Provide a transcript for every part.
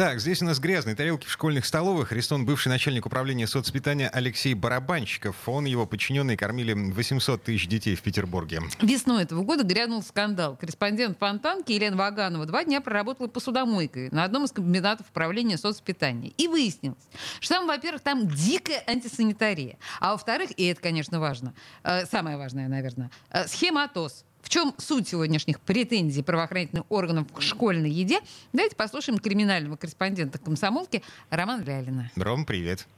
Так, здесь у нас грязные тарелки в школьных столовых. Арестован бывший начальник управления соцпитания Алексей Барабанщиков. Он и его подчиненные кормили 800 тысяч детей в Петербурге. Весной этого года грянул скандал. Корреспондент Фонтанки Елена Ваганова два дня проработала посудомойкой на одном из комбинатов управления соцпитания. И выяснилось, что там, во-первых, там дикая антисанитария. А во-вторых, и это, конечно, важно, э, самое важное, наверное, э, схематоз. В чем суть сегодняшних претензий правоохранительных органов к школьной еде? Давайте послушаем криминального корреспондента комсомолки Романа Лялина. Ром, привет.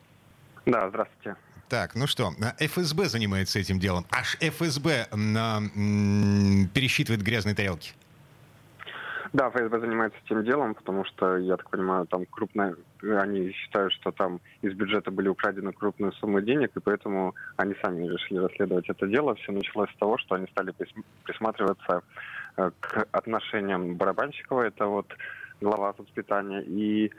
Да, здравствуйте. Так, ну что, ФСБ занимается этим делом. Аж ФСБ на, м, пересчитывает грязные тарелки. Да, ФСБ занимается этим делом, потому что, я так понимаю, там крупная... Они считают, что там из бюджета были украдены крупные суммы денег, и поэтому они сами решили расследовать это дело. Все началось с того, что они стали прис- присматриваться э, к отношениям Барабанщикова, это вот глава соцпитания, и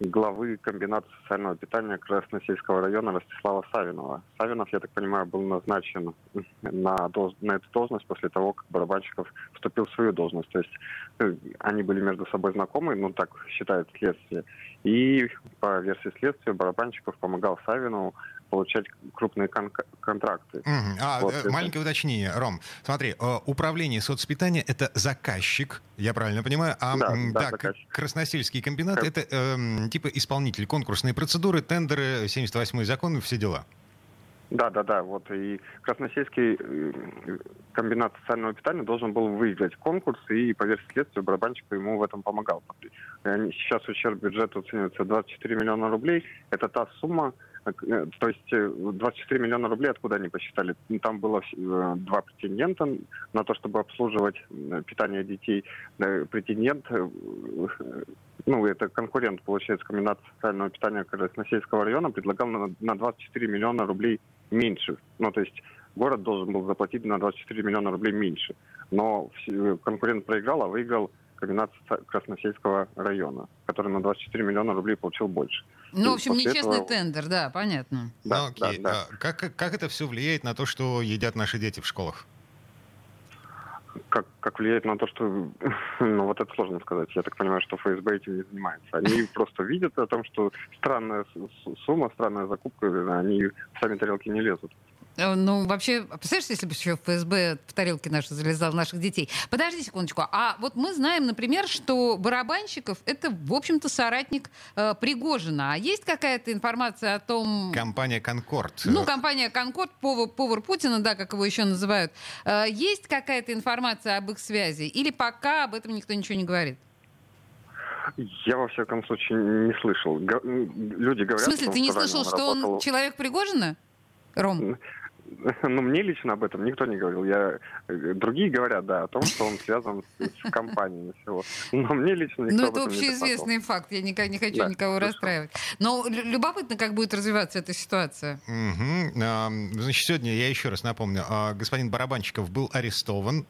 главы комбината социального питания Красносельского района Ростислава Савинова. Савинов, я так понимаю, был назначен на, доз- на эту должность после того, как Барабанщиков вступил в свою должность. То есть э, они были между собой знакомы, ну так считает следствие. И по версии следствия Барабанщиков помогал Савинову получать крупные кон- контракты. Мгм. А, Вот э, маленькое уточнение, Ром. Смотри, э, управление соцпитания — это заказчик, я правильно понимаю? А Да, да, заказчик. Красносельский комбинат — это эм, типа исполнитель конкурсные процедуры, тендеры, 78-й закон и все дела. Да, да, да. Вот и Красносельский э, комбинат социального питания должен был выиграть конкурс, и по версии следствия Барабанщик ему в этом помогал. Они- Сейчас ущерб бюджета оценивается 24 миллиона рублей. Это та сумма, э, то есть э, 24 миллиона рублей откуда они посчитали? Ну, Там было э, два претендента на то, чтобы обслуживать э, питание детей. Претендент, э, э, ну, это конкурент, получается, комбинат социального питания Красносельского района, предлагал на, на 24 миллиона рублей меньше. Ну, то есть город должен был заплатить на 24 миллиона рублей меньше. Но конкурент проиграл, а выиграл комбинат Красносельского района, который на 24 миллиона рублей получил больше. Ну, в общем, нечестный этого- тендер, да, понятно. Да, Ну, окей. да, да. А как, как это все влияет на то, что едят наши дети в школах? Как, как влияет на то, что... Ну, вот это сложно сказать. Я так понимаю, что ФСБ этим не занимается. Они просто видят о том, что странная сумма, странная закупка, они в сами тарелки не лезут. Э, Ну, вообще, представляешь, если бы еще ФСБ в тарелки наши залезал наших детей. Подожди секундочку. А вот мы знаем, например, что Барабанщиков — это, в общем-то, соратник э, Пригожина. А есть какая-то информация о том... Компания «Конкорд». Ну, компания «Конкорд», повар, повар Путина, да, как его еще называют. Э, есть какая-то информация об их связи? Или пока об этом никто ничего не говорит? Я, во всяком случае, не слышал. Го- Люди В говорят... смысле, что ты не слышал, что он работал- человек Пригожина? Ром? Ну, мне лично об этом никто не говорил. Я... э, Другие говорят, да, о том, что он связан с, с компаниями всего. Но мне лично никто Ну, об это этом не докладывал. общеизвестный факт. Я никак не хочу Да, никого хорошо. расстраивать. Но лю- любопытно, как будет развиваться эта ситуация. А, Значит, сегодня, я еще раз напомню, а, господин Барабанщиков был арестован.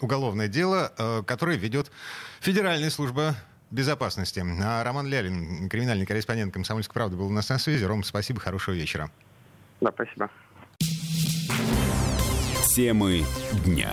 Уголовное дело, а, которое ведет Федеральная служба безопасности. А Роман Лялин, криминальный корреспондент «Комсомольской правды», был у нас на связи. Ром, спасибо, хорошего вечера. Да, спасибо. Темы дня.